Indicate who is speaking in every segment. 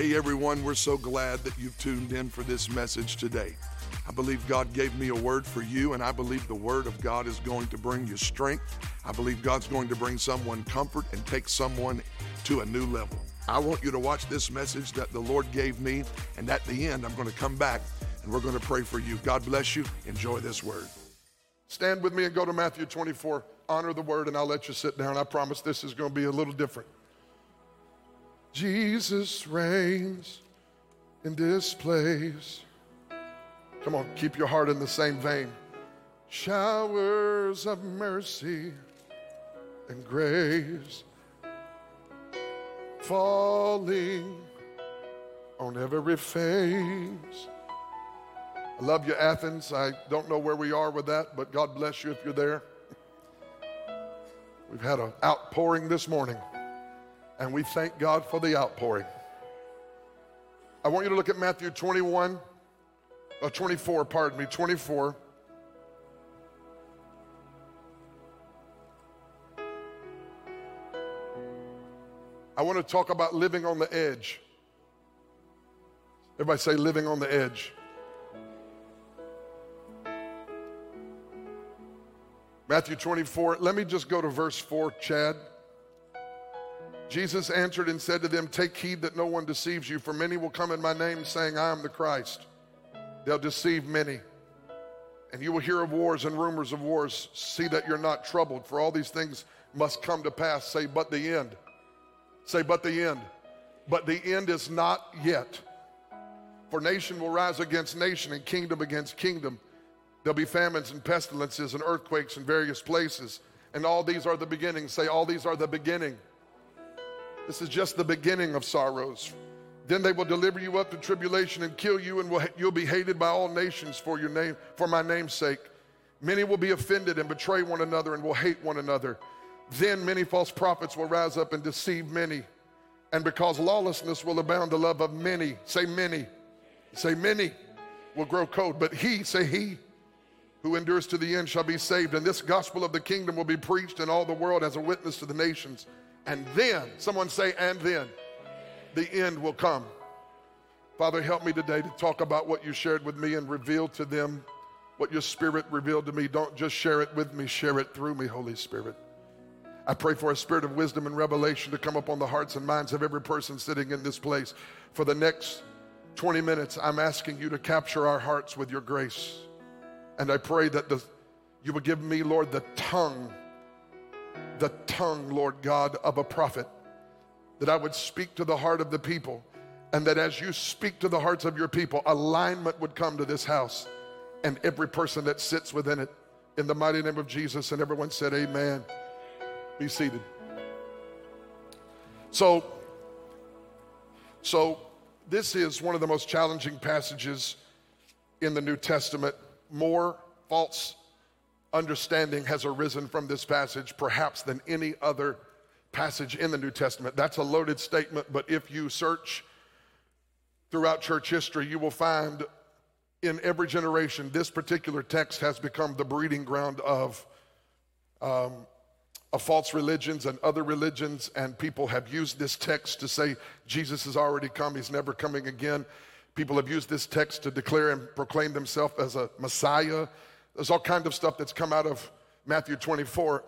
Speaker 1: Hey everyone, we're so glad that you've tuned in for this message today. I believe God gave me a word for you, and I believe the word of God is going to bring you strength. I believe God's going to bring someone comfort and take someone to a new level. I want you to watch this message that the Lord gave me, and at the end, I'm going to come back and we're going to pray for you. God bless you. Enjoy this word. Stand with me and go to Matthew 24. Honor the word, and I'll let you sit down. I promise this is going to be a little different. Jesus reigns in this place. Come on, keep your heart in the same vein. Showers of mercy and grace falling on every face. I love you, Athens. I don't know where we are with that, but God bless you if you're there. We've had an outpouring this morning, and we thank God for the outpouring. I want you to look at Matthew 21, uh, 24, pardon me, 24. I want to talk about living on the edge. Everybody say, living on the edge. Matthew 24, let me just go to verse 4, Chad. Jesus answered and said to them, Take heed that no one deceives you, for many will come in my name, saying, I am the Christ. They'll deceive many. And you will hear of wars and rumors of wars. See that you're not troubled, for all these things must come to pass. Say, but the end. Say, but the end. But the end is not yet. For nation will rise against nation and kingdom against kingdom There'll be famines and pestilences and earthquakes in various places. And all these are the beginning. Say, all these are the beginning. This is just the beginning of sorrows. Then they will deliver you up to tribulation and kill you, and will, you'll be hated by all nations for your name, for my name's sake. Many will be offended and betray one another and will hate one another. Then many false prophets will rise up and deceive many. And because lawlessness will abound, the love of many, say many, say many, will grow cold. But he, say he, who endures to the end shall be saved. And this gospel of the kingdom will be preached in all the world as a witness to the nations. And then, someone say, and then, the end will come. Father, help me today to talk about what you shared with me and reveal to them what your spirit revealed to me. Don't just share it with me, share it through me, Holy Spirit. I pray for a spirit of wisdom and revelation to come upon the hearts and minds of every person sitting in this place. For the next 20 minutes, I'm asking you to capture our hearts with your grace. And I pray that the, you would give me, Lord, the tongue, the tongue, Lord God, of a prophet, that I would speak to the heart of the people, and that as you speak to the hearts of your people, alignment would come to this house and every person that sits within it. In the mighty name of Jesus, and everyone said, Amen. Be seated. So, so this is one of the most challenging passages in the New Testament more false understanding has arisen from this passage, perhaps than any other passage in the New Testament. That's a loaded statement, but if you search throughout church history, you will find in every generation this particular text has become the breeding ground of. Um, of false religions and other religions, and people have used this text to say Jesus has already come, he's never coming again. People have used this text to declare and proclaim themselves as a Messiah. There's all kind of stuff that's come out of Matthew 24.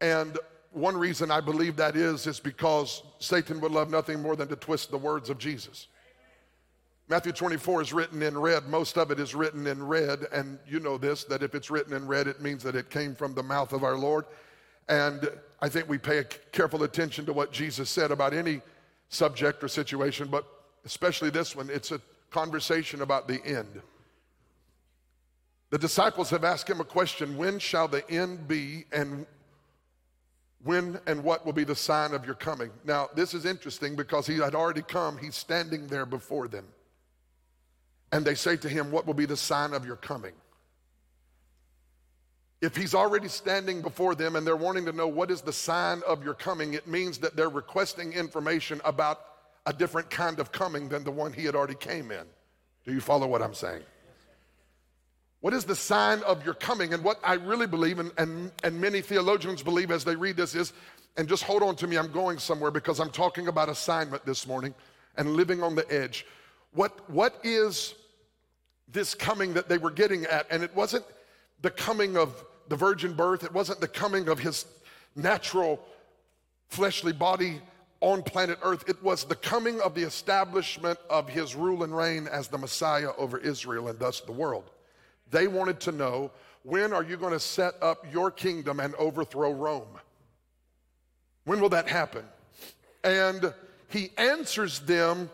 Speaker 1: And one reason I believe that is, is because Satan would love nothing more than to twist the words of Jesus. Matthew 24 is written in red. Most of it is written in red. And you know this that if it's written in red, it means that it came from the mouth of our Lord. And I think we pay careful attention to what Jesus said about any subject or situation, but especially this one. It's a conversation about the end. The disciples have asked him a question When shall the end be, and when and what will be the sign of your coming? Now, this is interesting because he had already come, he's standing there before them. And they say to him, What will be the sign of your coming? If he's already standing before them and they're wanting to know what is the sign of your coming, it means that they're requesting information about a different kind of coming than the one he had already came in. Do you follow what I'm saying? What is the sign of your coming? And what I really believe, and, and, and many theologians believe as they read this, is, and just hold on to me, I'm going somewhere because I'm talking about assignment this morning. and living on the edge. What, what is this coming that they were getting at? And it wasn't the coming of the virgin birth, it wasn't the coming of his natural fleshly body on planet Earth. It was the coming of the establishment of his rule and reign as the Messiah over Israel and thus the world. They wanted to know when are you going to set up your kingdom and overthrow Rome? When will that happen? And he answers them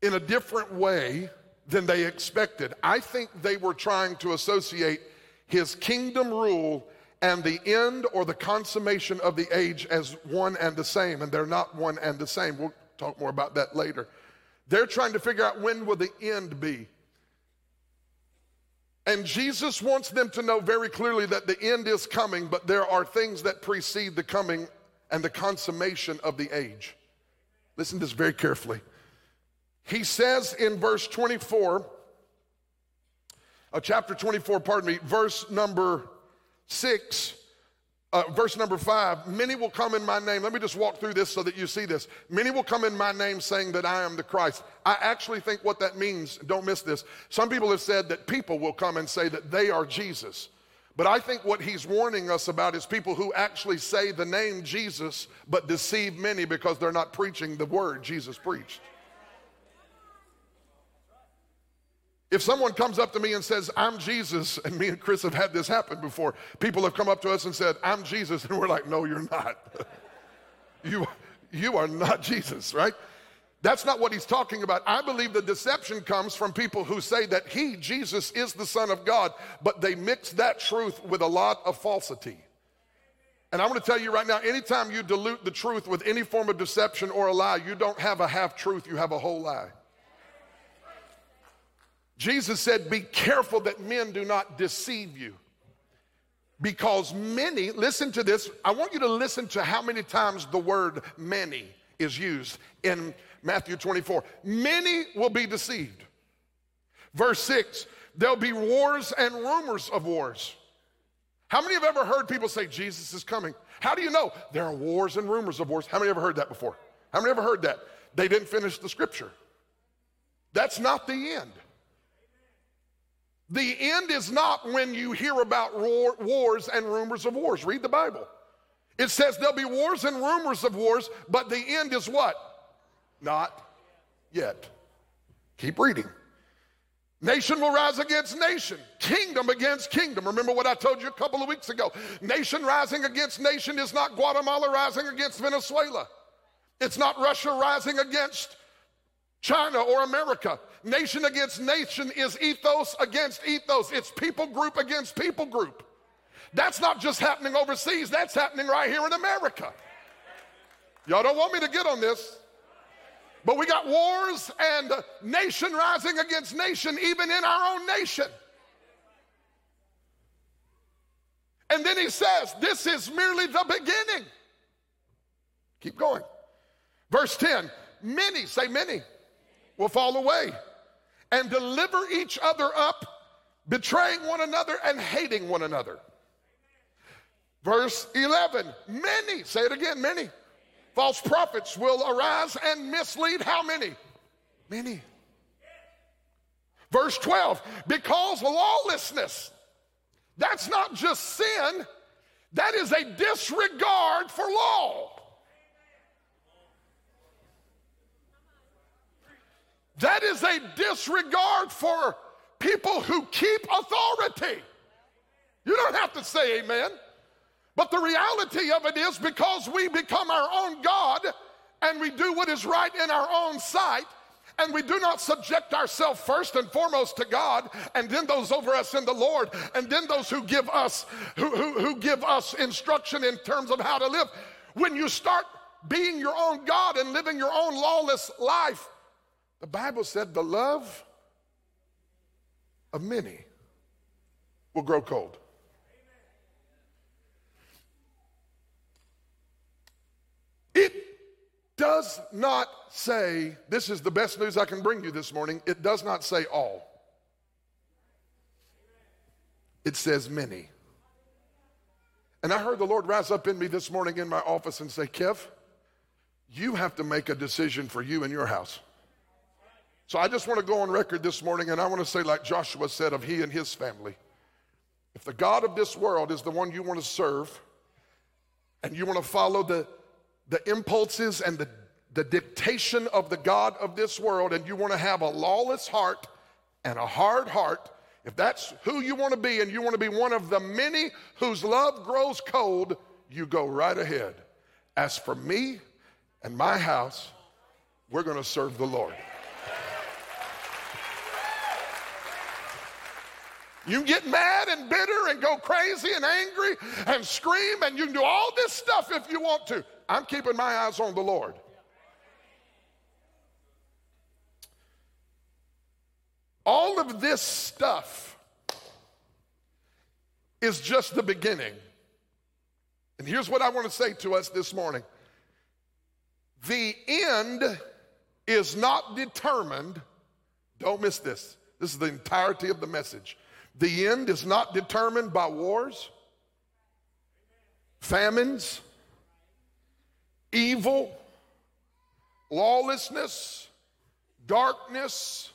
Speaker 1: in a different way than they expected. I think they were trying to associate his kingdom rule and the end or the consummation of the age as one and the same, and they're not one and the same. We'll talk more about that later. They're trying to figure out when will the end be. And Jesus wants them to know very clearly that the end is coming, but there are things that precede the coming and the consummation of the age. Listen to this very carefully. He says in verse 24, uh, chapter 24, pardon me, verse number 6, uh, verse number five, many will come in my name. Let me just walk through this so that you see this. Many will come in my name saying that I am the Christ. I actually think what that means, don't miss this. Some people have said that people will come and say that they are Jesus. But I think what he's warning us about is people who actually say the name Jesus but deceive many because they're not preaching the word Jesus preached. If someone comes up to me and says, I'm Jesus, and me and Chris have had this happen before, people have come up to us and said, I'm Jesus, and we're like, no, you're not. you, you are not Jesus, right? That's not what he's talking about. I believe the deception comes from people who say that he, Jesus, is the Son of God, but they mix that truth with a lot of falsity. And I want to tell you right now anytime you dilute the truth with any form of deception or a lie, you don't have a half truth, you have a whole lie. Jesus said, Be careful that men do not deceive you. Because many, listen to this, I want you to listen to how many times the word many is used in Matthew 24. Many will be deceived. Verse 6 there'll be wars and rumors of wars. How many have ever heard people say Jesus is coming? How do you know? There are wars and rumors of wars. How many ever heard that before? How many ever heard that? They didn't finish the scripture. That's not the end. The end is not when you hear about war, wars and rumors of wars. Read the Bible. It says there'll be wars and rumors of wars, but the end is what? Not yet. Keep reading. Nation will rise against nation, kingdom against kingdom. Remember what I told you a couple of weeks ago. Nation rising against nation is not Guatemala rising against Venezuela. It's not Russia rising against China or America. Nation against nation is ethos against ethos. It's people group against people group. That's not just happening overseas, that's happening right here in America. Y'all don't want me to get on this. But we got wars and nation rising against nation, even in our own nation. And then he says, This is merely the beginning. Keep going. Verse 10 Many, say many, will fall away and deliver each other up, betraying one another and hating one another. Verse 11 Many, say it again, many false prophets will arise and mislead how many? Many. Verse 12 because lawlessness, that's not just sin, that is a disregard for law. That is a disregard for people who keep authority. You don't have to say amen. But the reality of it is because we become our own God and we do what is right in our own sight, and we do not subject ourselves first and foremost to God, and then those over us in the Lord, and then those who give us who, who, who give us instruction in terms of how to live. When you start being your own God and living your own lawless life, the Bible said the love of many will grow cold. It does not say, this is the best news I can bring you this morning, it does not say all. It says many. And I heard the Lord rise up in me this morning in my office and say, Kev, You have to make a decision for you and your house. So I just want to go on record this morning and I want to say, like Joshua said of he and his family, if the God of this world is the one you want to serve and you want to follow the, the impulses and the, the dictation of the God of this world and you want to have a lawless heart and a hard heart, if that's who you want to be and you want to be one of the many whose love grows cold, you go right ahead. As for me and my house, we're going to serve the Lord. You can get mad and bitter and go crazy and angry and scream, and you can do all this stuff if you want to. I'm keeping my eyes on the Lord. All of this stuff is just the beginning. And here's what I want to say to us this morning the end is not determined, don't miss this. This is the entirety of the message. The end is not determined by wars, famines, evil, lawlessness, darkness,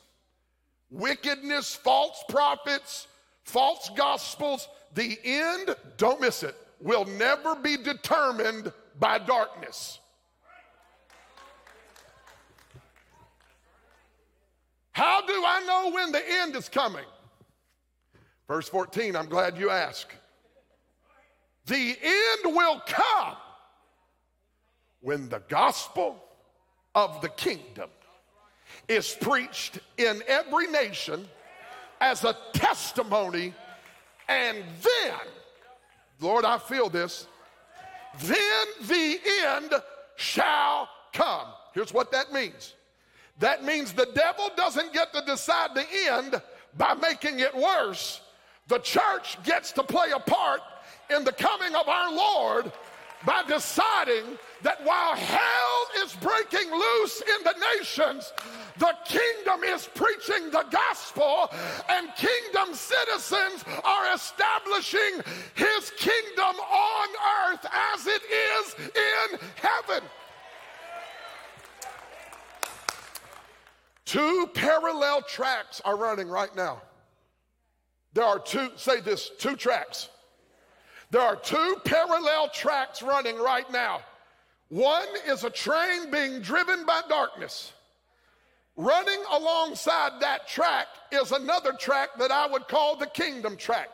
Speaker 1: wickedness, false prophets, false gospels. The end, don't miss it, will never be determined by darkness. How do I know when the end is coming? Verse 14, I'm glad you ask. The end will come when the gospel of the kingdom is preached in every nation as a testimony, and then, Lord, I feel this, then the end shall come. Here's what that means that means the devil doesn't get to decide the end by making it worse the church gets to play a part in the coming of our Lord by deciding that while hell is breaking loose in the nations, the kingdom is preaching the gospel, and kingdom citizens are establishing his kingdom on earth as it is in heaven. Two parallel tracks are running right now. There are two, say this, two tracks. There are two parallel tracks running right now. One is a train being driven by darkness. Running alongside that track is another track that I would call the kingdom track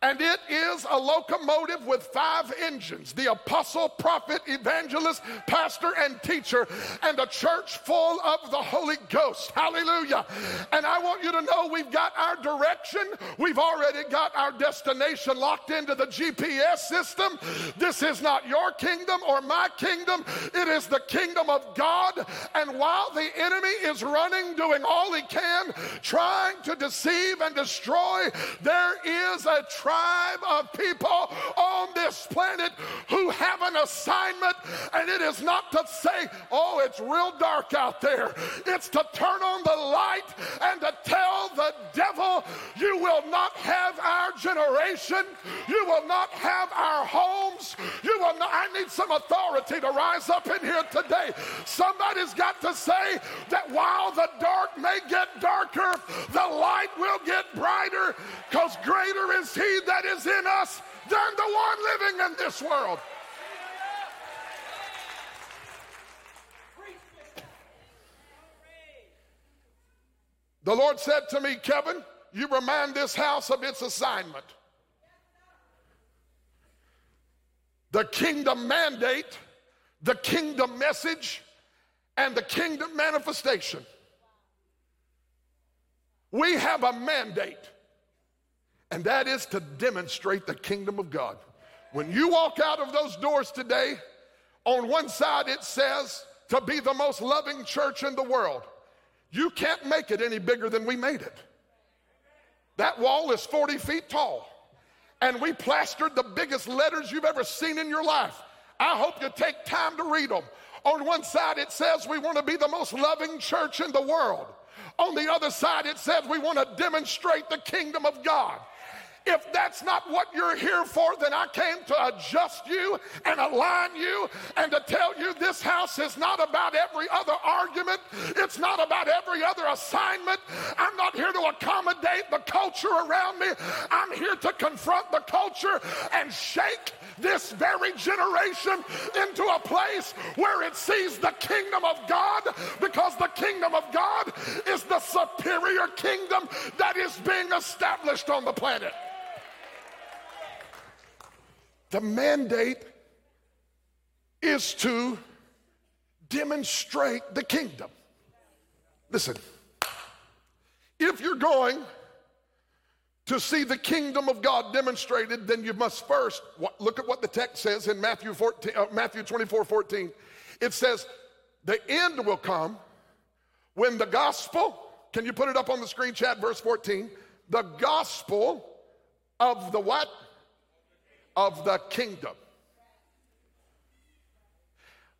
Speaker 1: and it is a locomotive with five engines the apostle, prophet, evangelist, pastor, and teacher, and a church full of the Holy Ghost. Hallelujah. And I want you to know we've got our direction, we've already got our destination locked into the GPS system. This is not your kingdom or my kingdom, it is the kingdom of God. And while the enemy is running, doing all he can, trying to deceive and destroy, there is a tribe of people on this planet who have an assignment, and it is not to say, oh, it's real dark out there. It's to turn on the light and to tell the devil, you will not have our generation, you will not have our homes, you will not. I need some authority to rise up in here today. Somebody's got to say that while the dark may get darker, the light will get brighter because greater is he that is in us than the one living in this world. The Lord said to me, Kevin, you remind this house of its assignment. The kingdom mandate, the kingdom message, and the kingdom manifestation. We have a mandate and that is to demonstrate the kingdom of God. When you walk out of those doors today, on one side it says to be the most loving church in the world. You can't make it any bigger than we made it. That wall is 40 feet tall, and we plastered the biggest letters you've ever seen in your life. I hope you take time to read them. On one side, it says we want to be the most loving church in the world. On the other side, it says we want to demonstrate the kingdom of God. If that's not what you're here for, then I came to adjust you and align you and to tell you this house is not about every other argument. It's not about every other assignment. I'm not here to accommodate the culture around me. I'm here to confront the culture and shake this very generation into a place where it sees the kingdom of God because the kingdom of God is the superior kingdom that is being established on the planet. The mandate is to demonstrate the kingdom. Listen, if you're going to see the kingdom of God demonstrated, then you must first look at what the text says in Matthew, 14, uh, Matthew 24 14. It says, The end will come when the gospel, can you put it up on the screen, Chad, verse 14? The gospel of the what? Of the kingdom.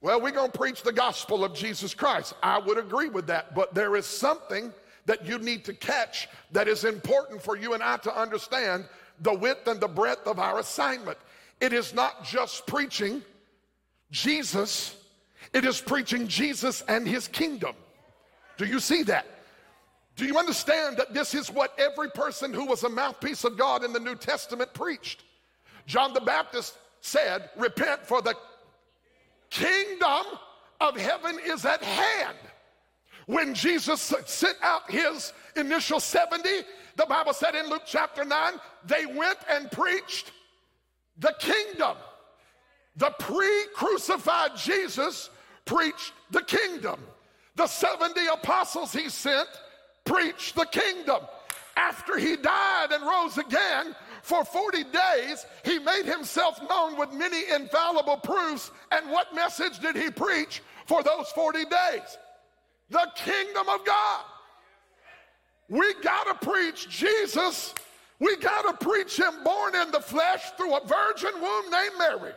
Speaker 1: Well, we're going to preach the gospel of Jesus Christ. I would agree with that, but there is something that you need to catch that is important for you and I to understand the width and the breadth of our assignment. It is not just preaching Jesus, it is preaching Jesus and his kingdom. Do you see that? Do you understand that this is what every person who was a mouthpiece of God in the New Testament preached? John the Baptist said, Repent, for the kingdom of heaven is at hand. When Jesus sent out his initial 70, the Bible said in Luke chapter 9, they went and preached the kingdom. The pre crucified Jesus preached the kingdom. The 70 apostles he sent preached the kingdom. After he died and rose again, for 40 days, he made himself known with many infallible proofs. And what message did he preach for those 40 days? The kingdom of God. We got to preach Jesus. We got to preach him born in the flesh through a virgin womb named Mary.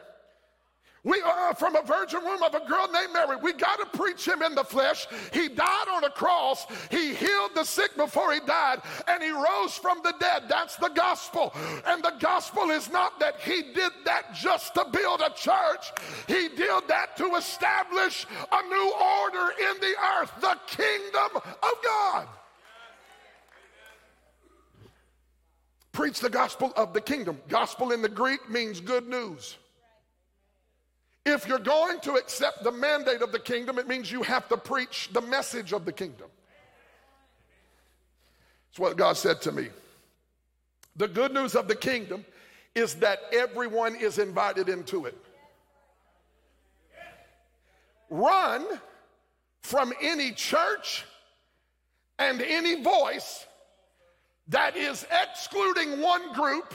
Speaker 1: We are from a virgin womb of a girl named Mary. We got to preach him in the flesh. He died on a cross. He healed the sick before he died, and he rose from the dead. That's the gospel. And the gospel is not that he did that just to build a church, he did that to establish a new order in the earth, the kingdom of God. Preach the gospel of the kingdom. Gospel in the Greek means good news. If you're going to accept the mandate of the kingdom, it means you have to preach the message of the kingdom. It's what God said to me. The good news of the kingdom is that everyone is invited into it. Run from any church and any voice that is excluding one group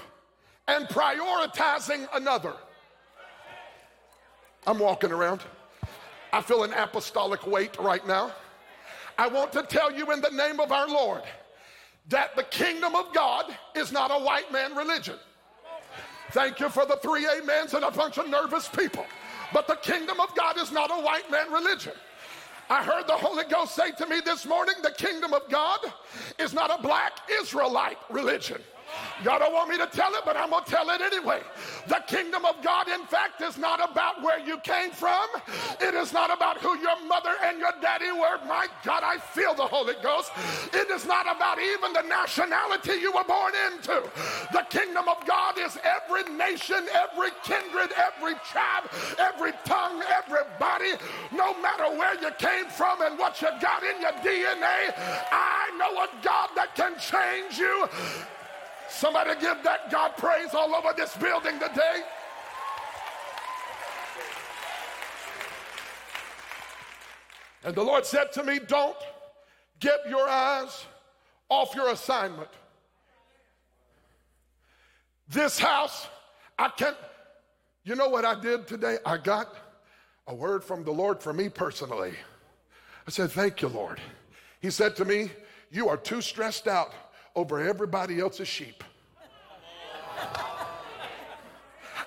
Speaker 1: and prioritizing another. I'm walking around. I feel an apostolic weight right now. I want to tell you in the name of our Lord that the kingdom of God is not a white man religion. Thank you for the three amens and a bunch of nervous people. But the kingdom of God is not a white man religion. I heard the Holy Ghost say to me this morning the kingdom of God is not a black Israelite religion. God don't want me to tell it, but I'm going to tell it anyway. The kingdom of God, in fact, is not about where you came from. It is not about who your mother and your daddy were. My God, I feel the Holy Ghost. It is not about even the nationality you were born into. The kingdom of God is every nation, every kindred, every tribe, every tongue, everybody, no matter where you came from and what you got in your DNA. I know a God that can change you Somebody give that God praise all over this building today. And the Lord said to me, Don't get your eyes off your assignment. This house, I can't. You know what I did today? I got a word from the Lord for me personally. I said, Thank you, Lord. He said to me, You are too stressed out over everybody else's sheep.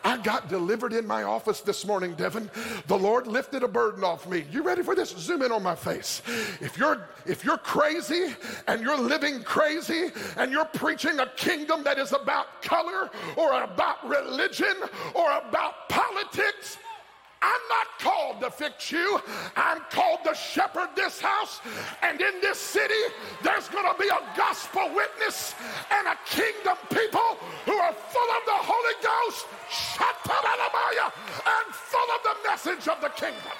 Speaker 1: I got delivered in my office this morning, Devin. The Lord lifted a burden off me. You ready for this? Zoom in on my face. If you're if you're crazy and you're living crazy and you're preaching a kingdom that is about color or about religion or about politics, I'm not called to fix you. I'm called to shepherd this house. And in this city, there's going to be a gospel witness and a kingdom people who are full of the Holy Ghost, and full of the message of the kingdom.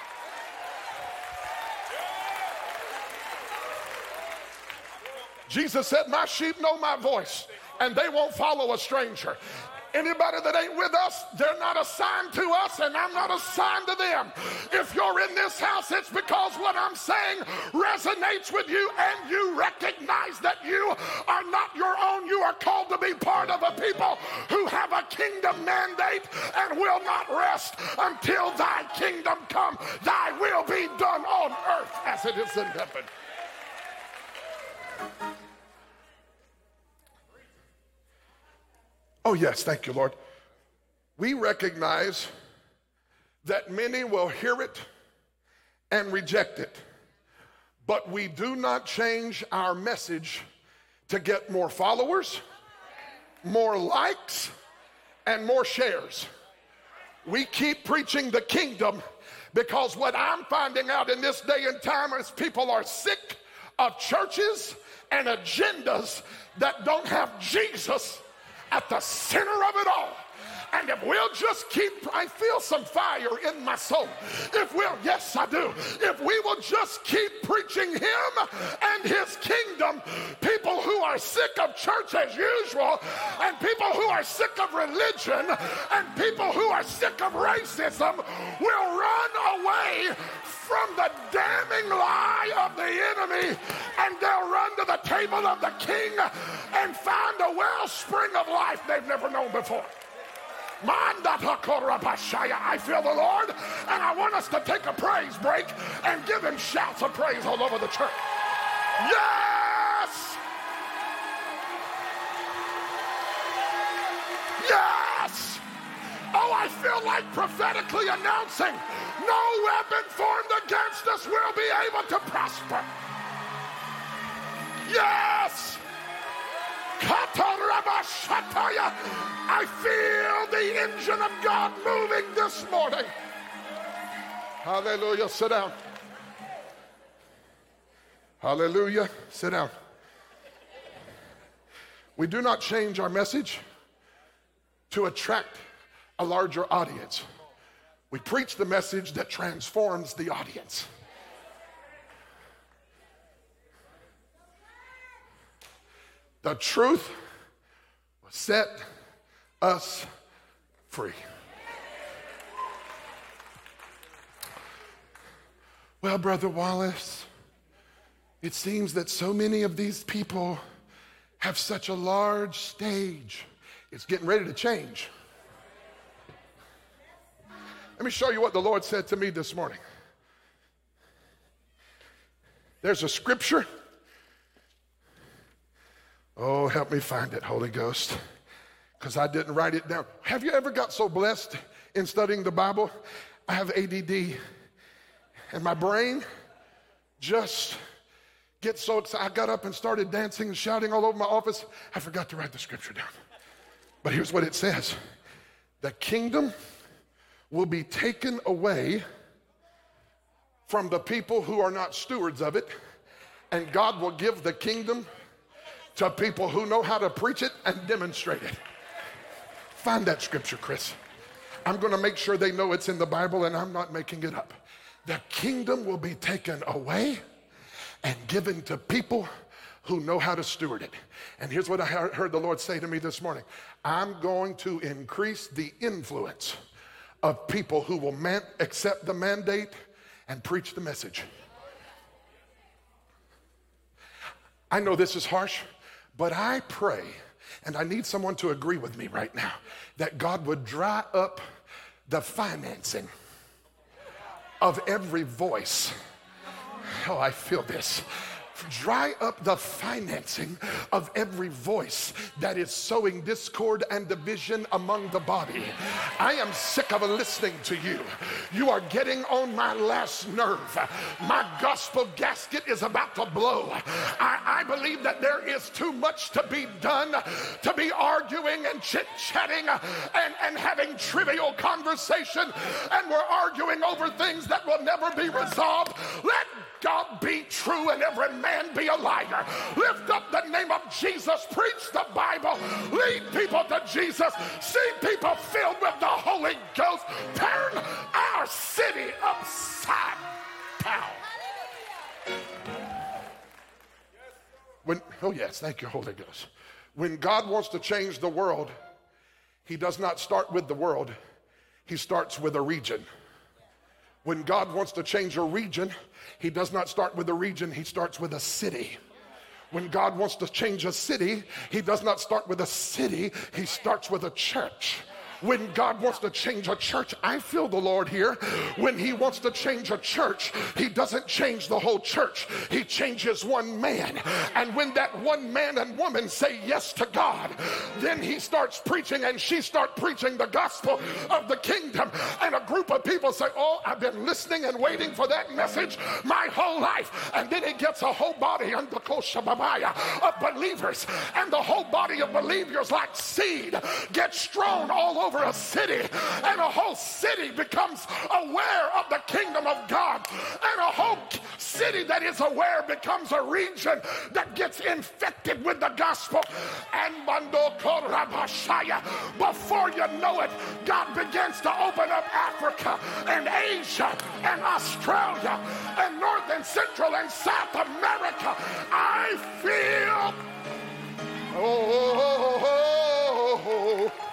Speaker 1: Jesus said, My sheep know my voice, and they won't follow a stranger. Anybody that ain't with us, they're not assigned to us, and I'm not assigned to them. If you're in this house, it's because what I'm saying resonates with you, and you recognize that you are not your own. You are called to be part of a people who have a kingdom mandate and will not rest until thy kingdom come. Thy will be done on earth as it is in heaven. Oh, yes, thank you, Lord. We recognize that many will hear it and reject it, but we do not change our message to get more followers, more likes, and more shares. We keep preaching the kingdom because what I'm finding out in this day and time is people are sick of churches and agendas that don't have Jesus at the center of it all. And if we'll just keep, I feel some fire in my soul. If we'll, yes, I do. If we will just keep preaching Him and His kingdom, people who are sick of church as usual, and people who are sick of religion, and people who are sick of racism will run away from the damning lie of the enemy and they'll run to the table of the king and find a wellspring of life they've never known before. I feel the Lord, and I want us to take a praise break and give him shouts of praise all over the church. Yes! Yes! Oh, I feel like prophetically announcing no weapon formed against us will be able to prosper. Yes! I feel the engine of God moving this morning. Hallelujah. Sit down. Hallelujah. Sit down. We do not change our message to attract a larger audience. We preach the message that transforms the audience. The truth will set us free. Well, Brother Wallace, it seems that so many of these people have such a large stage. It's getting ready to change. Let me show you what the Lord said to me this morning. There's a scripture Oh, help me find it, Holy Ghost, because I didn't write it down. Have you ever got so blessed in studying the Bible? I have ADD, and my brain just gets so excited. I got up and started dancing and shouting all over my office. I forgot to write the scripture down. But here's what it says The kingdom will be taken away from the people who are not stewards of it, and God will give the kingdom to people who know how to preach it and demonstrate it. Find that scripture, Chris. I'm going to make sure they know it's in the Bible and I'm not making it up. The kingdom will be taken away and given to people who know how to steward it. And here's what I heard the Lord say to me this morning I'm going to increase the influence of people who will man- accept the mandate and preach the message. I know this is harsh. But I pray, and I need someone to agree with me right now, that God would dry up the financing of every voice. Oh, I feel this dry up the financing of every voice that is sowing discord and division among the body. I am sick of listening to you. You are getting on my last nerve. My gospel gasket is about to blow. I, I believe that there is too much to be done to be arguing and chit chatting and, and having trivial conversation, and we're arguing over things that will never be resolved. Let God be true and every man be a liar. Lift up the name of Jesus, preach the Bible, lead people to Jesus, see people filled with the Holy Ghost, turn our city upside down. When, oh, yes, thank you, Holy Ghost. When God wants to change the world, He does not start with the world, He starts with a region. When God wants to change a region, He does not start with a region, He starts with a city. When God wants to change a city, He does not start with a city, He starts with a church. When God wants to change a church, I feel the Lord here. When He wants to change a church, He doesn't change the whole church, He changes one man. And when that one man and woman say yes to God, then He starts preaching and she starts preaching the gospel of the kingdom. And a group of people say, Oh, I've been listening and waiting for that message my whole life. And then it gets a whole body under Koshababaya of believers. And the whole body of believers, like seed, gets strewn all over over a city, and a whole city becomes aware of the kingdom of God, and a whole city that is aware becomes a region that gets infected with the gospel. And before you know it, God begins to open up Africa and Asia and Australia and North and Central and South America. I feel. Oh, oh, oh, oh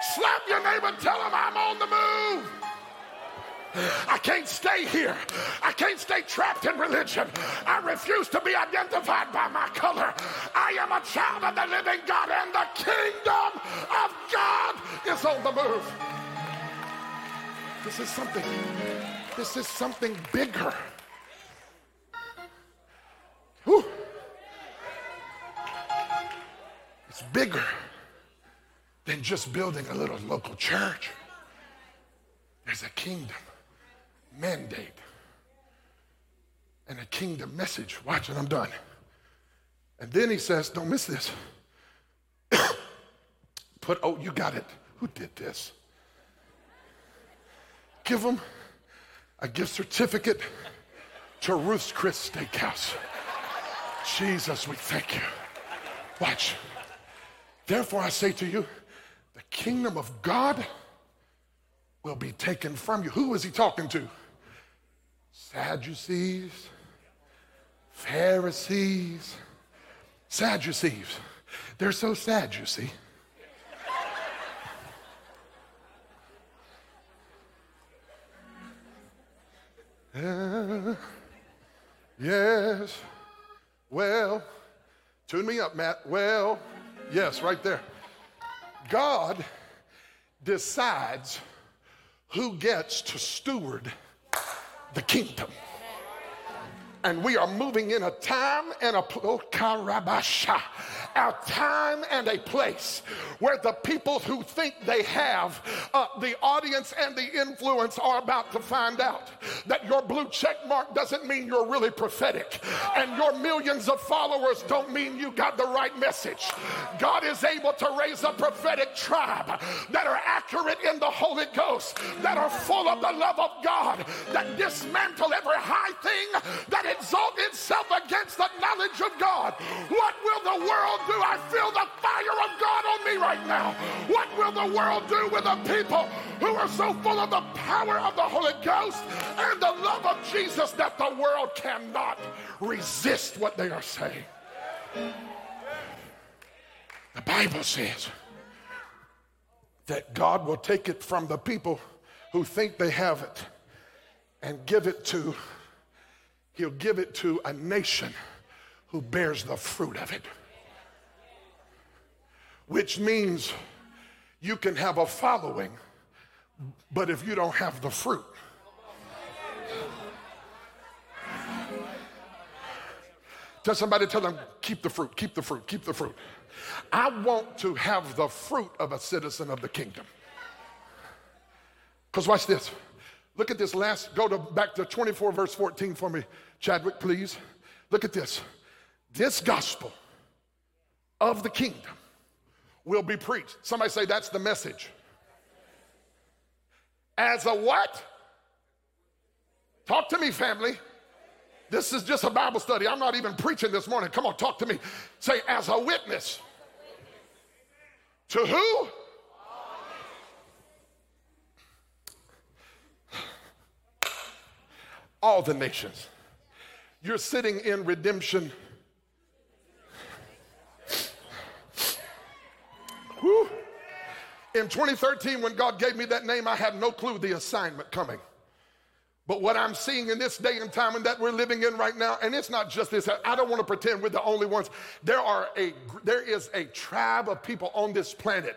Speaker 1: Slap your neighbor, tell him I'm on the move. I can't stay here. I can't stay trapped in religion. I refuse to be identified by my color. I am a child of the living God, and the kingdom of God is on the move. This is something, this is something bigger. Whew. It's bigger than just building a little local church. There's a kingdom mandate and a kingdom message. Watch it, I'm done. And then he says, Don't miss this. Put, oh, you got it. Who did this? Give them a gift certificate to Ruth's Chris Steakhouse. Jesus, we thank you. Watch. Therefore, I say to you, the kingdom of God will be taken from you. Who is he talking to? Sadducees, Pharisees, Sadducees. They're so sad, you see. Uh, yes. Well, tune me up, Matt. Well, yes, right there. God decides who gets to steward the kingdom. And we are moving in a time and a oh, a time and a place where the people who think they have uh, the audience and the influence are about to find out that your blue check mark doesn't mean you're really prophetic, and your millions of followers don't mean you got the right message. God is able to raise a prophetic tribe that are accurate in the Holy Ghost, that are full of the love of God, that dismantle every high thing that exalts itself against the knowledge of God. What will the world do? I feel the fire of God on me right now. What will the world do with the people who are so full of the power of the Holy Ghost and the love of Jesus that the world cannot resist what they are saying? The Bible says that God will take it from the people who think they have it and give it to, He'll give it to a nation who bears the fruit of it which means you can have a following, but if you don't have the fruit, Tell somebody, tell them, keep the fruit, keep the fruit, keep the fruit. I want to have the fruit of a citizen of the kingdom. Because watch this. Look at this last, go to back to 24, verse 14 for me, Chadwick, please. Look at this. This gospel of the kingdom will be preached. Somebody say that's the message. As a what? Talk to me, family. This is just a Bible study. I'm not even preaching this morning. Come on, talk to me. Say, as a witness. To who? All the nations. You're sitting in redemption. Whew. In 2013, when God gave me that name, I had no clue the assignment coming. But what I'm seeing in this day and time and that we're living in right now, and it's not just this, I don't want to pretend we're the only ones. There are a there is a tribe of people on this planet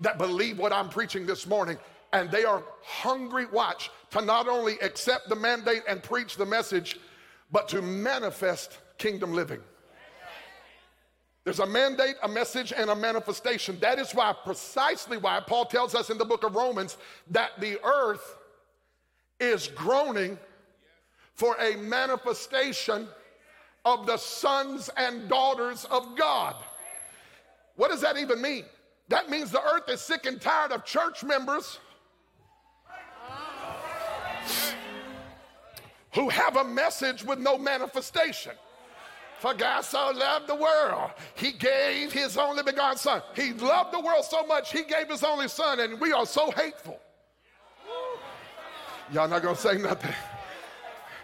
Speaker 1: that believe what I'm preaching this morning, and they are hungry, watch, to not only accept the mandate and preach the message, but to manifest kingdom living. There's a mandate, a message, and a manifestation. That is why, precisely why, Paul tells us in the book of Romans that the earth is groaning for a manifestation of the sons and daughters of God. What does that even mean? That means the earth is sick and tired of church members who have a message with no manifestation. For God so loved the world, he gave his only begotten son. He loved the world so much, he gave his only son, and we are so hateful. Y'all not gonna say nothing.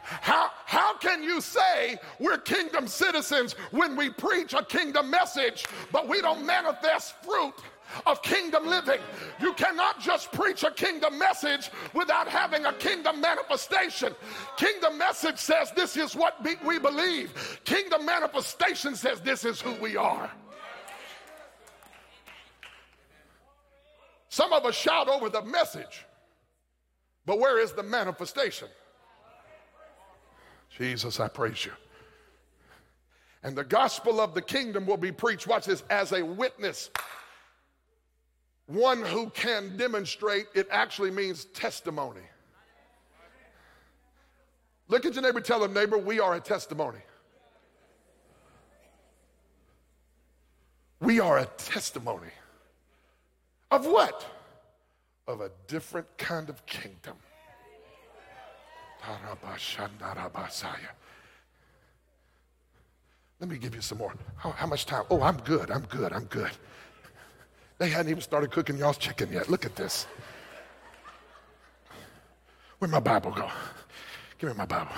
Speaker 1: How, how can you say we're kingdom citizens when we preach a kingdom message, but we don't manifest fruit of kingdom living? You cannot just preach a kingdom message without having a kingdom manifestation. Kingdom message says this is what we believe, kingdom manifestation says this is who we are. Some of us shout over the message. But where is the manifestation? Jesus, I praise you. And the gospel of the kingdom will be preached, watch this, as a witness. One who can demonstrate, it actually means testimony. Look at your neighbor, tell him, neighbor, we are a testimony. We are a testimony. Of what? of a different kind of kingdom. Let me give you some more. How, how, much time? Oh, I'm good. I'm good. I'm good. They hadn't even started cooking y'all's chicken yet. Look at this. Where'd my Bible go? Give me my Bible.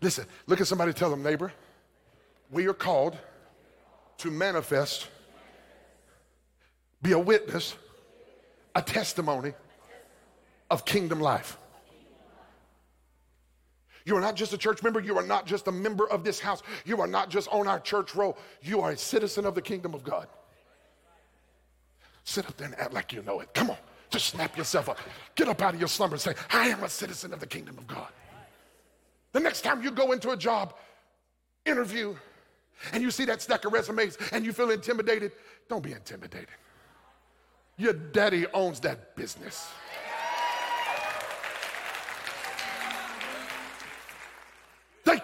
Speaker 1: Listen, look at somebody, tell them, neighbor, we are called to manifest, be a witness a testimony of kingdom life. You are not just a church member. You are not just a member of this house. You are not just on our church roll. You are a citizen of the kingdom of God. Sit up there and act like you know it. Come on, just snap yourself up. Get up out of your slumber and say, I am a citizen of the kingdom of God. The next time you go into a job interview and you see that stack of resumes and you feel intimidated, don't be intimidated. Your daddy owns that business.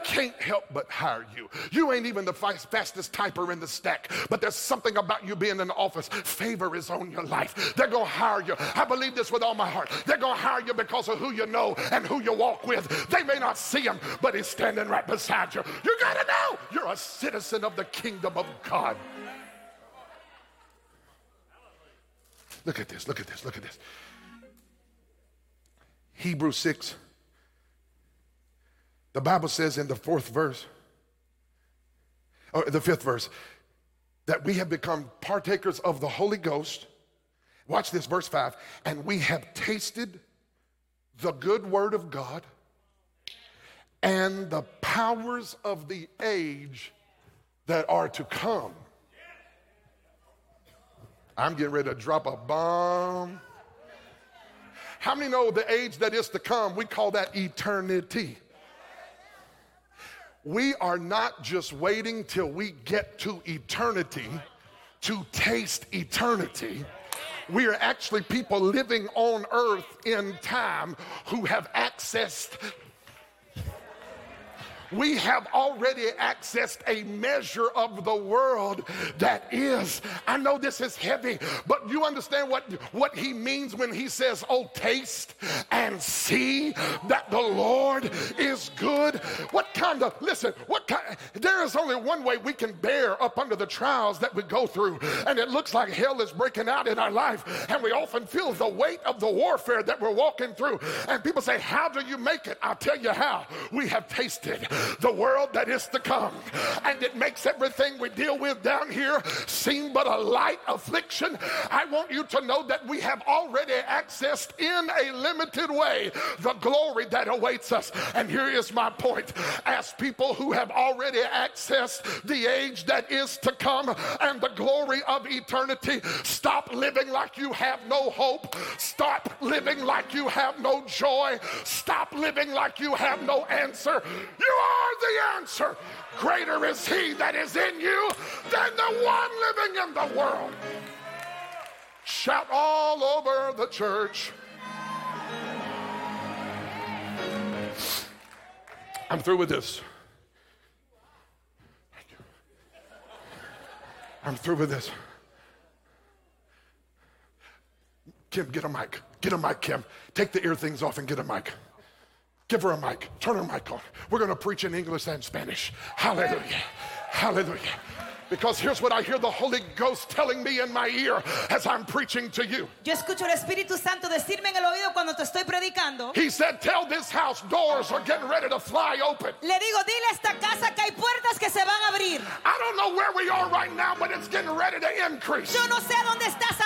Speaker 1: Can't help but hire you. You ain't even the fastest typer in the stack, but there's something about you being in the office. Favor is on your life. They're going to hire you. I believe this with all my heart. They're going to hire you because of who you know and who you walk with. They may not see him, but he's standing right beside you. You got to know you're a citizen of the kingdom of God. Look at this, look at this, look at this. Hebrews 6. The Bible says in the fourth verse, or the fifth verse, that we have become partakers of the Holy Ghost. Watch this, verse 5. And we have tasted the good word of God and the powers of the age that are to come. I'm getting ready to drop a bomb. How many know the age that is to come? We call that eternity. We are not just waiting till we get to eternity to taste eternity. We are actually people living on earth in time who have accessed we have already accessed a measure of the world that is. I know this is heavy, but you understand what, what he means when he says, Oh, taste and see that the Lord is good. What kind of, listen, what kind, there is only one way we can bear up under the trials that we go through, and it looks like hell is breaking out in our life, and we often feel the weight of the warfare that we're walking through. And people say, How do you make it? I'll tell you how. We have tasted the world that is to come. And it makes everything we deal with down here seem but a light affliction. I want you to know that we have already accessed in a limited way the glory that awaits us. And here is my point as people who have already accessed the age that is to come and the glory of eternity, stop living like you have no hope. Stop living like you have no joy. Stop living like you have no answer. You the answer. Greater is he that is in you than the one living in the world. Shout all over the church. I'm through with this. I'm through with this. Kim, get a mic. Get a mic, Kim. Take the ear things off and get a mic. Give her a mic. Turn her mic on. We're going to preach in English and Spanish. Hallelujah. Hallelujah. Because here's what I hear the Holy Ghost telling me in my ear as I'm preaching to you.
Speaker 2: Yo escucho el Espíritu Santo decirme en el oído cuando te estoy predicando.
Speaker 1: He said, Tell this house doors are getting ready to fly open.
Speaker 2: Le digo, dile a esta casa que hay puertas que se van a abrir.
Speaker 1: I don't know where we are right now, but it's getting ready to increase.
Speaker 2: Yo no sé dónde estás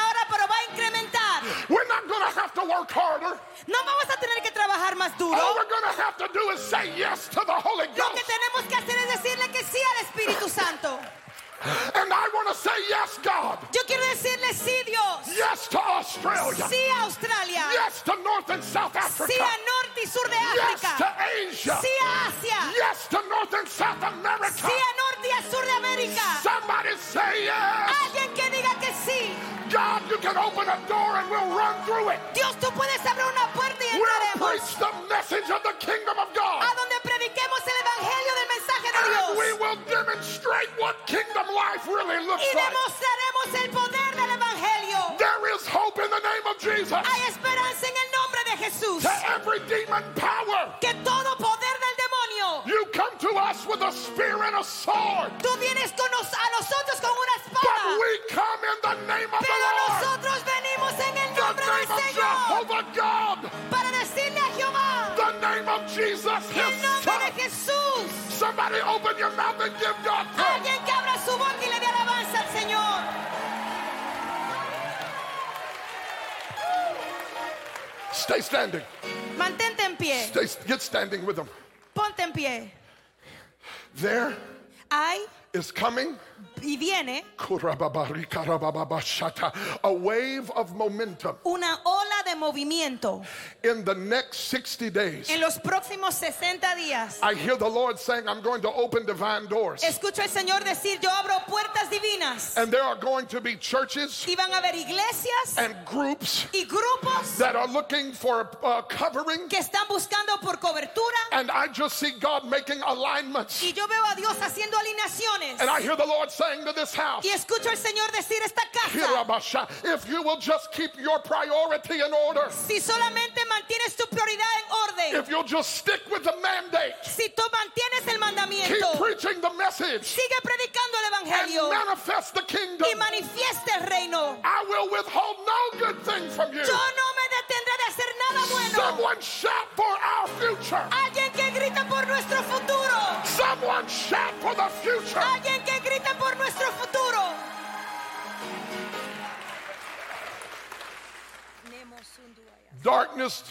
Speaker 1: going to have to work harder.
Speaker 2: No vamos a tener que trabajar más duro.
Speaker 1: All we're going to have to do is say yes to the Holy
Speaker 2: Lo que
Speaker 1: Ghost.
Speaker 2: tenemos que hacer es decirle que sí al Espíritu Santo.
Speaker 1: And I want to say yes, God.
Speaker 2: Yo quiero decirle sí, Dios.
Speaker 1: Yes to Australia.
Speaker 2: Sí a Australia.
Speaker 1: Yes to North and South Africa.
Speaker 2: Sí a norte y sur de
Speaker 1: Yes to
Speaker 2: África.
Speaker 1: Asia.
Speaker 2: Sí a Asia.
Speaker 1: Yes to North and South America.
Speaker 2: Sí a norte y a sur de América.
Speaker 1: Somebody say yes.
Speaker 2: Alguien que diga que sí.
Speaker 1: God, you can open a door and we'll run through it.
Speaker 2: Dios, tú puedes abrir una puerta y
Speaker 1: We'll
Speaker 2: entraremos.
Speaker 1: preach the message of the kingdom of
Speaker 2: A
Speaker 1: God.
Speaker 2: donde prediquemos el evangelio del de
Speaker 1: And we will demonstrate what kingdom life really looks
Speaker 2: Y
Speaker 1: like.
Speaker 2: demostraremos el poder del evangelio.
Speaker 1: There is hope in the name of Jesus.
Speaker 2: Hay esperanza en el nombre de Jesús.
Speaker 1: To every demon power,
Speaker 2: Que todo poder del demonio.
Speaker 1: you come to us with a spear and a sword.
Speaker 2: Tú vienes con nos- a nosotros con una
Speaker 1: But we come in the name of the Lord.
Speaker 2: nosotros venimos en el
Speaker 1: The
Speaker 2: nombre del
Speaker 1: name of
Speaker 2: Señor.
Speaker 1: Jehovah God.
Speaker 2: Para decirle a Jehová.
Speaker 1: The name of Jesus,
Speaker 2: El
Speaker 1: his
Speaker 2: nombre de
Speaker 1: son.
Speaker 2: Jesús.
Speaker 1: Somebody open your mouth and give God praise.
Speaker 2: Alguien que abra su boca y le dé alabanza al Señor.
Speaker 1: Stay standing.
Speaker 2: Mantente en pie.
Speaker 1: Stay, get standing with them.
Speaker 2: Ponte en pie.
Speaker 1: There
Speaker 2: Hay
Speaker 1: is coming
Speaker 2: y viene
Speaker 1: a wave of momentum
Speaker 2: una ola de movimiento
Speaker 1: in the next 60 days.
Speaker 2: en los próximos 60 días.
Speaker 1: I hear the Lord saying, I'm going to open divine doors.
Speaker 2: Escucho al Señor decir, yo abro puertas divinas.
Speaker 1: And there are going to be churches
Speaker 2: Y van a haber iglesias
Speaker 1: and groups
Speaker 2: y grupos
Speaker 1: that are looking for uh, covering.
Speaker 2: que están buscando por cobertura.
Speaker 1: And I just see God making alignments.
Speaker 2: Y yo veo a Dios haciendo alineaciones.
Speaker 1: And I hear the Lord saying to this house,
Speaker 2: Y escucho al Señor decir esta casa.
Speaker 1: If you will just keep your priority in order,
Speaker 2: Si solamente mantienes tu prioridad en orden.
Speaker 1: if you'll just stick with the mandate,
Speaker 2: Si tú mantienes el mandamiento, keep
Speaker 1: preaching the message,
Speaker 2: Sigue predicando el evangelio, and
Speaker 1: manifest the kingdom,
Speaker 2: Y manifiesta el reino.
Speaker 1: I will withhold no good thing from you.
Speaker 2: Yo no me detendré de hacer nada bueno.
Speaker 1: Someone shout for our future.
Speaker 2: Alguien que grita por nuestro futuro.
Speaker 1: Someone shout for the future.
Speaker 2: Alguien que grita por nuestro futuro.
Speaker 1: Darkness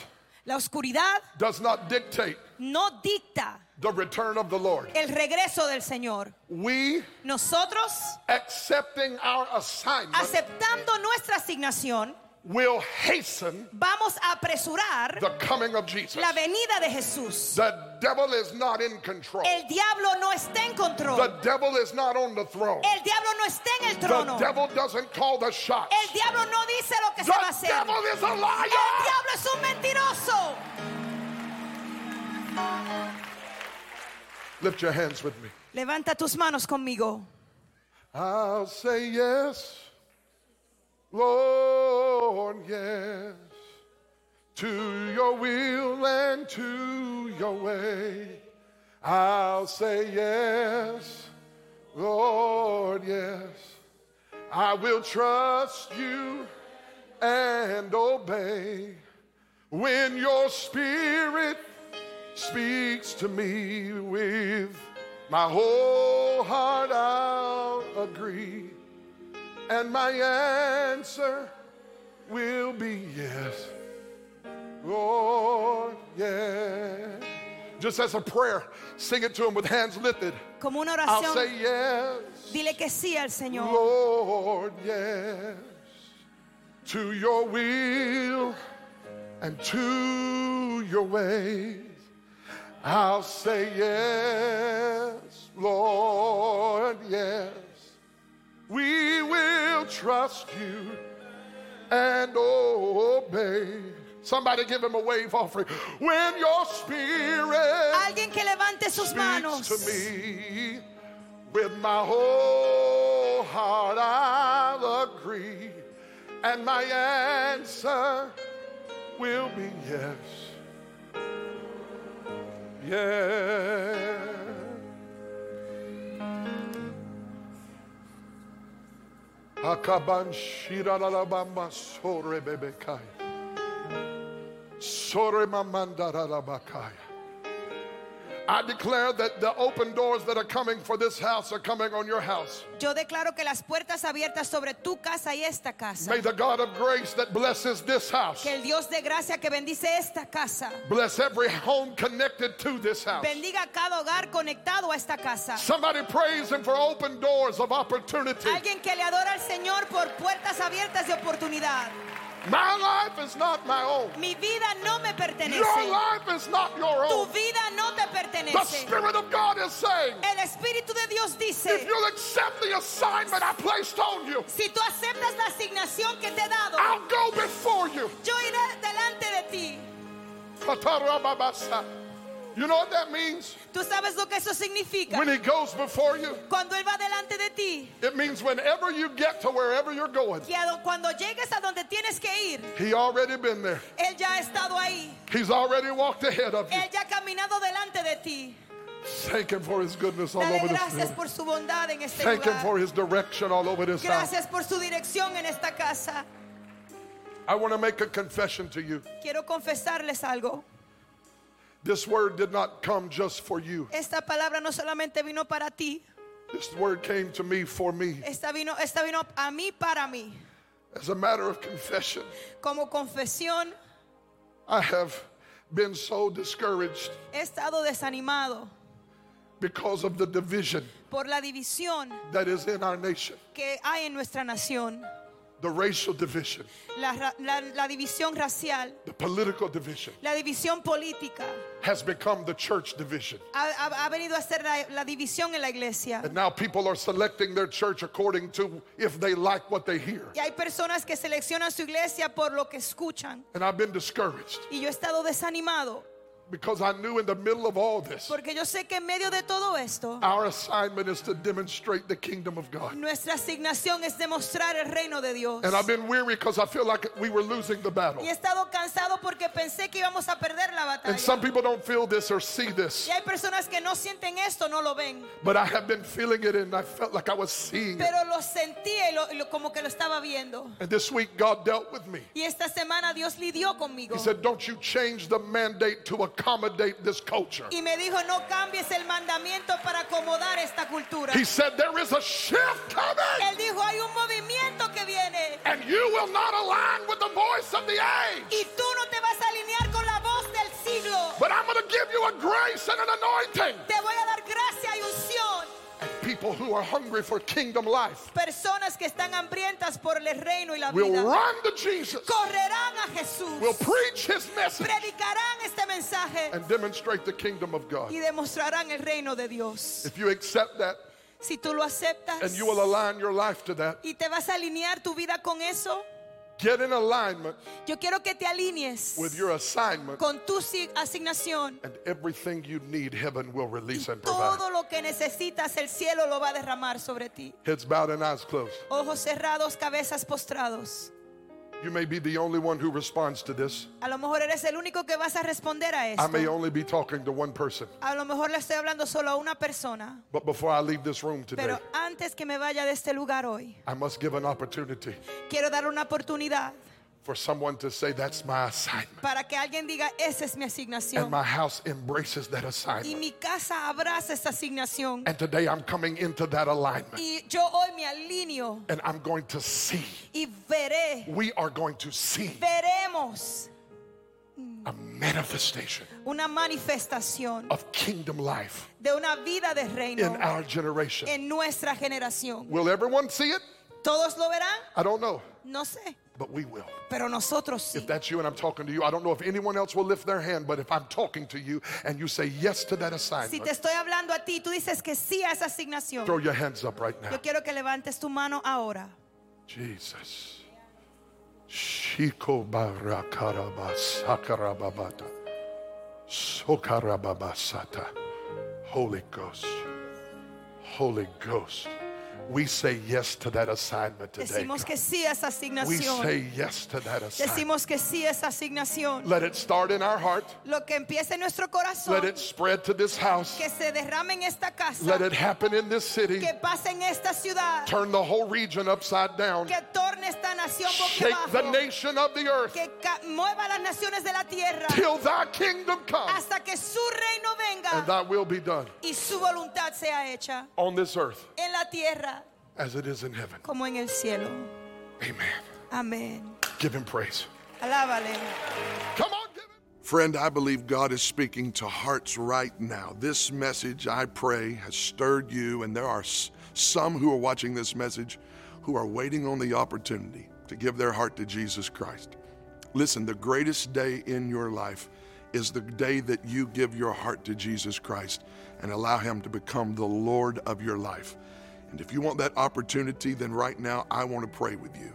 Speaker 2: La oscuridad
Speaker 1: does not dictate
Speaker 2: no dicta
Speaker 1: the return of the Lord.
Speaker 2: el regreso del Señor.
Speaker 1: We
Speaker 2: Nosotros,
Speaker 1: accepting our assignment
Speaker 2: aceptando nuestra asignación,
Speaker 1: will hasten
Speaker 2: vamos a apresurar
Speaker 1: the coming of Jesus.
Speaker 2: la venida de Jesús.
Speaker 1: The devil is not in control.
Speaker 2: El diablo no está en control.
Speaker 1: The devil is not on the throne.
Speaker 2: El diablo no está en el
Speaker 1: The
Speaker 2: trono.
Speaker 1: devil doesn't call the shots.
Speaker 2: El diablo no dice lo que se va a
Speaker 1: The
Speaker 2: hacer.
Speaker 1: devil is a
Speaker 2: El
Speaker 1: liar.
Speaker 2: diablo es un mentiroso.
Speaker 1: Lift your hands with me.
Speaker 2: Levanta tus manos conmigo.
Speaker 1: I'll say yes, Lord, yes, to your will and to your way. I'll say yes, Lord, yes. I will trust you and obey when your spirit speaks to me with my whole heart I'll agree and my answer will be yes oh, Lord yes just as a prayer sing it to him with hands lifted
Speaker 2: Como una oración.
Speaker 1: I'll say yes
Speaker 2: dile que sí al Señor.
Speaker 1: Lord yes to your will and to your ways I'll say yes, Lord, yes. We trust you and obey. Somebody give him a wave offering. When your spirit
Speaker 2: Alguien que levante sus manos.
Speaker 1: to me with my whole heart, I'll agree, and my answer will be yes. Yeah. Sore bebekai. Sore mamandarabakaya. I declare that the open doors that are coming for this house are coming on your house.
Speaker 2: Yo declaro que las puertas abiertas sobre tu casa y esta casa.
Speaker 1: May the God of grace that blesses this house
Speaker 2: Que el Dios de gracia que bendice esta casa.
Speaker 1: bless every home connected to this house.
Speaker 2: Bendiga cada hogar conectado a esta casa.
Speaker 1: Somebody praise Him for open doors of opportunity.
Speaker 2: Alguien que le adora al Señor por puertas abiertas de oportunidad.
Speaker 1: My life is not my own.
Speaker 2: Mi vida no me
Speaker 1: Your
Speaker 2: pertenece.
Speaker 1: life is not your
Speaker 2: Tu vida no te
Speaker 1: The
Speaker 2: pertenece.
Speaker 1: Spirit of God is saying,
Speaker 2: El Espíritu de Dios
Speaker 1: if
Speaker 2: dice,
Speaker 1: you'll accept the assignment I placed on you,
Speaker 2: si tú aceptas la asignación que te he dado,
Speaker 1: I'll go before you.
Speaker 2: yo iré delante de ti.
Speaker 1: You know what that means?
Speaker 2: ¿Tú sabes lo que eso significa?
Speaker 1: When He goes before you,
Speaker 2: Cuando Él va delante de ti,
Speaker 1: it means whenever you get to wherever you're going,
Speaker 2: cuando llegues a donde tienes que ir,
Speaker 1: He already been there.
Speaker 2: Él ya ha estado ahí.
Speaker 1: He's already walked ahead of you.
Speaker 2: Él ya ha caminado delante de ti.
Speaker 1: Thank Him for His goodness all
Speaker 2: Dale
Speaker 1: over this
Speaker 2: gracias por su bondad en este
Speaker 1: Thank Him for. His direction all over this house.
Speaker 2: Gracias por su dirección en esta casa.
Speaker 1: I want to make a confession to you.
Speaker 2: Quiero confesarles algo.
Speaker 1: This word did not come just for you.
Speaker 2: Esta palabra no solamente vino para ti,
Speaker 1: This word came to me for me.
Speaker 2: esta vino, esta vino a mí para mí.
Speaker 1: As a matter of confession,
Speaker 2: Como confesión,
Speaker 1: I have been so discouraged
Speaker 2: he estado desanimado
Speaker 1: because of the division
Speaker 2: por la división
Speaker 1: that is in our nation,
Speaker 2: que hay en nuestra nación.
Speaker 1: The racial division,
Speaker 2: La, la- la división racial,
Speaker 1: the political division
Speaker 2: la división política,
Speaker 1: has become the church division.
Speaker 2: ha, ha- ha venido a ser la, la división en la iglesia.
Speaker 1: And now people are selecting their church according to if they like what they hear.
Speaker 2: Y hay personas que seleccionan su iglesia por lo que escuchan.
Speaker 1: And I've been discouraged
Speaker 2: Y yo he estado desanimado
Speaker 1: because I knew in the middle of all this,
Speaker 2: porque yo sé que en medio de todo esto,
Speaker 1: our assignment is to demonstrate the kingdom of God.
Speaker 2: nuestra asignación es demostrar el reino de Dios.
Speaker 1: And I've been weary because I feel like we were losing the battle.
Speaker 2: Y he estado cansado porque pensé que íbamos a perder la
Speaker 1: And some people don't feel this or see this,
Speaker 2: Y hay personas que no sienten esto, no lo ven.
Speaker 1: but I have been feeling it and I felt like I was seeing it.
Speaker 2: Pero lo sentía y lo- como que lo estaba viendo.
Speaker 1: And this week, God dealt with me.
Speaker 2: Y esta semana Dios lidió conmigo.
Speaker 1: He said, Don't you change the mandate to accommodate this culture.
Speaker 2: Y me dijo, no cambies el mandamiento para acomodar esta cultura.
Speaker 1: He said, There is a shift coming,
Speaker 2: Él dijo, hay un movimiento que viene.
Speaker 1: and you will not align with the voice of the
Speaker 2: Y
Speaker 1: age.
Speaker 2: tú no te vas a alinear con la voz del siglo.
Speaker 1: But I'm going to give you a grace and an anointing.
Speaker 2: Te voy a dar gracia y unción.
Speaker 1: People who are hungry for kingdom life
Speaker 2: Personas que están hambrientas por el reino y la
Speaker 1: will
Speaker 2: vida
Speaker 1: run to Jesus,
Speaker 2: correrán a Jesús,
Speaker 1: will preach his message,
Speaker 2: predicarán este mensaje
Speaker 1: and demonstrate the kingdom of God.
Speaker 2: y demostrarán el reino de Dios.
Speaker 1: If you accept that
Speaker 2: Si tú lo aceptas
Speaker 1: and you will align your life to that,
Speaker 2: y te vas a alinear tu vida con eso,
Speaker 1: get in alignment
Speaker 2: yo quiero que te alinees
Speaker 1: with your assignment,
Speaker 2: con tu si- asignación.
Speaker 1: and everything you need, heaven will release and provide.
Speaker 2: Todo lo que necesitas, el cielo lo va a derramar sobre ti.
Speaker 1: Heads bowed and eyes closed.
Speaker 2: Ojos cerrados, cabezas postrados.
Speaker 1: You may be the only one who responds to this.
Speaker 2: A lo mejor eres el único que vas a responder a
Speaker 1: I may only be talking to one person.
Speaker 2: A lo mejor le estoy hablando solo a una persona.
Speaker 1: But before I leave this room today,
Speaker 2: Pero antes que me vaya de este lugar hoy,
Speaker 1: I must give an opportunity
Speaker 2: quiero dar una oportunidad
Speaker 1: for someone to say, That's my assignment.
Speaker 2: para que alguien diga, esa es mi asignación.
Speaker 1: And my house embraces that assignment.
Speaker 2: Y mi casa abraza esa asignación.
Speaker 1: And today I'm coming into that alignment.
Speaker 2: Y yo hoy me alineo
Speaker 1: And I'm going to see,
Speaker 2: y veré,
Speaker 1: we are going to see
Speaker 2: veremos
Speaker 1: a manifestation
Speaker 2: una manifestación
Speaker 1: of kingdom life
Speaker 2: de una vida de reino in
Speaker 1: our generation.
Speaker 2: en nuestra generación.
Speaker 1: Will everyone see it?
Speaker 2: ¿Todos lo verán?
Speaker 1: I don't know,
Speaker 2: No sé,
Speaker 1: but we will.
Speaker 2: pero nosotros sí.
Speaker 1: If that's you and I'm talking to you, I don't know if anyone else will lift their hand, but if I'm talking to you and you say yes to that
Speaker 2: Si
Speaker 1: assignment,
Speaker 2: te estoy hablando a ti, tú dices que sí a esa asignación.
Speaker 1: throw your hands up right now.
Speaker 2: Yo quiero que levantes tu mano ahora.
Speaker 1: Jesus. Shiko barakaraba sakarababata. Sokarababasata. Holy Ghost. Holy Ghost. We say yes to that assignment today.
Speaker 2: Decimos que sí a esa
Speaker 1: We say yes to that assignment.
Speaker 2: Decimos que sí a esa asignación.
Speaker 1: Let it start in our heart.
Speaker 2: Lo que empiece en nuestro
Speaker 1: Let it spread to this house.
Speaker 2: que se derrame en esta casa,
Speaker 1: Let it happen in this city.
Speaker 2: que pase en esta ciudad,
Speaker 1: Turn the whole region upside down.
Speaker 2: que torne esta nación
Speaker 1: Shake the nation of the earth
Speaker 2: que mueva las naciones de la tierra
Speaker 1: till thy kingdom come
Speaker 2: hasta que su reino
Speaker 1: and thy will be done
Speaker 2: y su voluntad sea hecha
Speaker 1: on this earth
Speaker 2: en la tierra
Speaker 1: as it is in heaven.
Speaker 2: como en el cielo.
Speaker 1: Amen.
Speaker 2: Amén.
Speaker 1: Give him praise.
Speaker 2: Alábale.
Speaker 1: Come on, give him. Friend, I believe God is speaking to hearts right now. This message, I pray, has stirred you, and there are some who are watching this message who are waiting on the opportunity to give their heart to Jesus Christ. Listen, the greatest day in your life is the day that you give your heart to Jesus Christ and allow Him to become the Lord of your life. And if you want that opportunity, then right now I want to pray with you.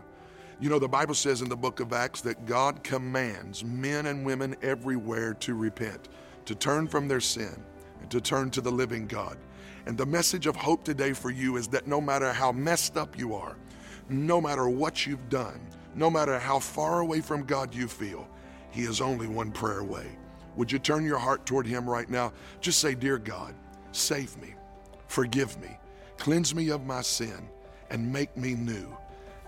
Speaker 1: You know, the Bible says in the book of Acts that God commands men and women everywhere to repent, to turn from their sin, and to turn to the living God. And the message of hope today for you is that no matter how messed up you are, no matter what you've done, no matter how far away from God you feel, He is only one prayer away. Would you turn your heart toward Him right now? Just say, Dear God, save me, forgive me, cleanse me of my sin, and make me new.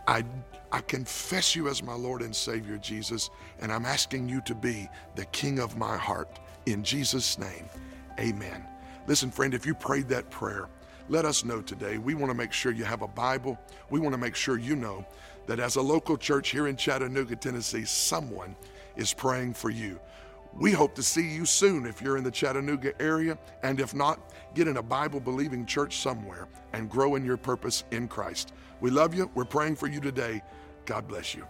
Speaker 1: I, I confess you as my Lord and Savior, Jesus, and I'm asking you to be the King of my heart. In Jesus' name, amen. Listen, friend, if you prayed that prayer, let us know today. We want to make sure you have a Bible. We want to make sure you know that as a local church here in Chattanooga, Tennessee, someone is praying for you. We hope to see you soon if you're in the Chattanooga area, and if not, get in a Bible believing church somewhere and grow in your purpose in Christ. We love you. We're praying for you today. God bless you.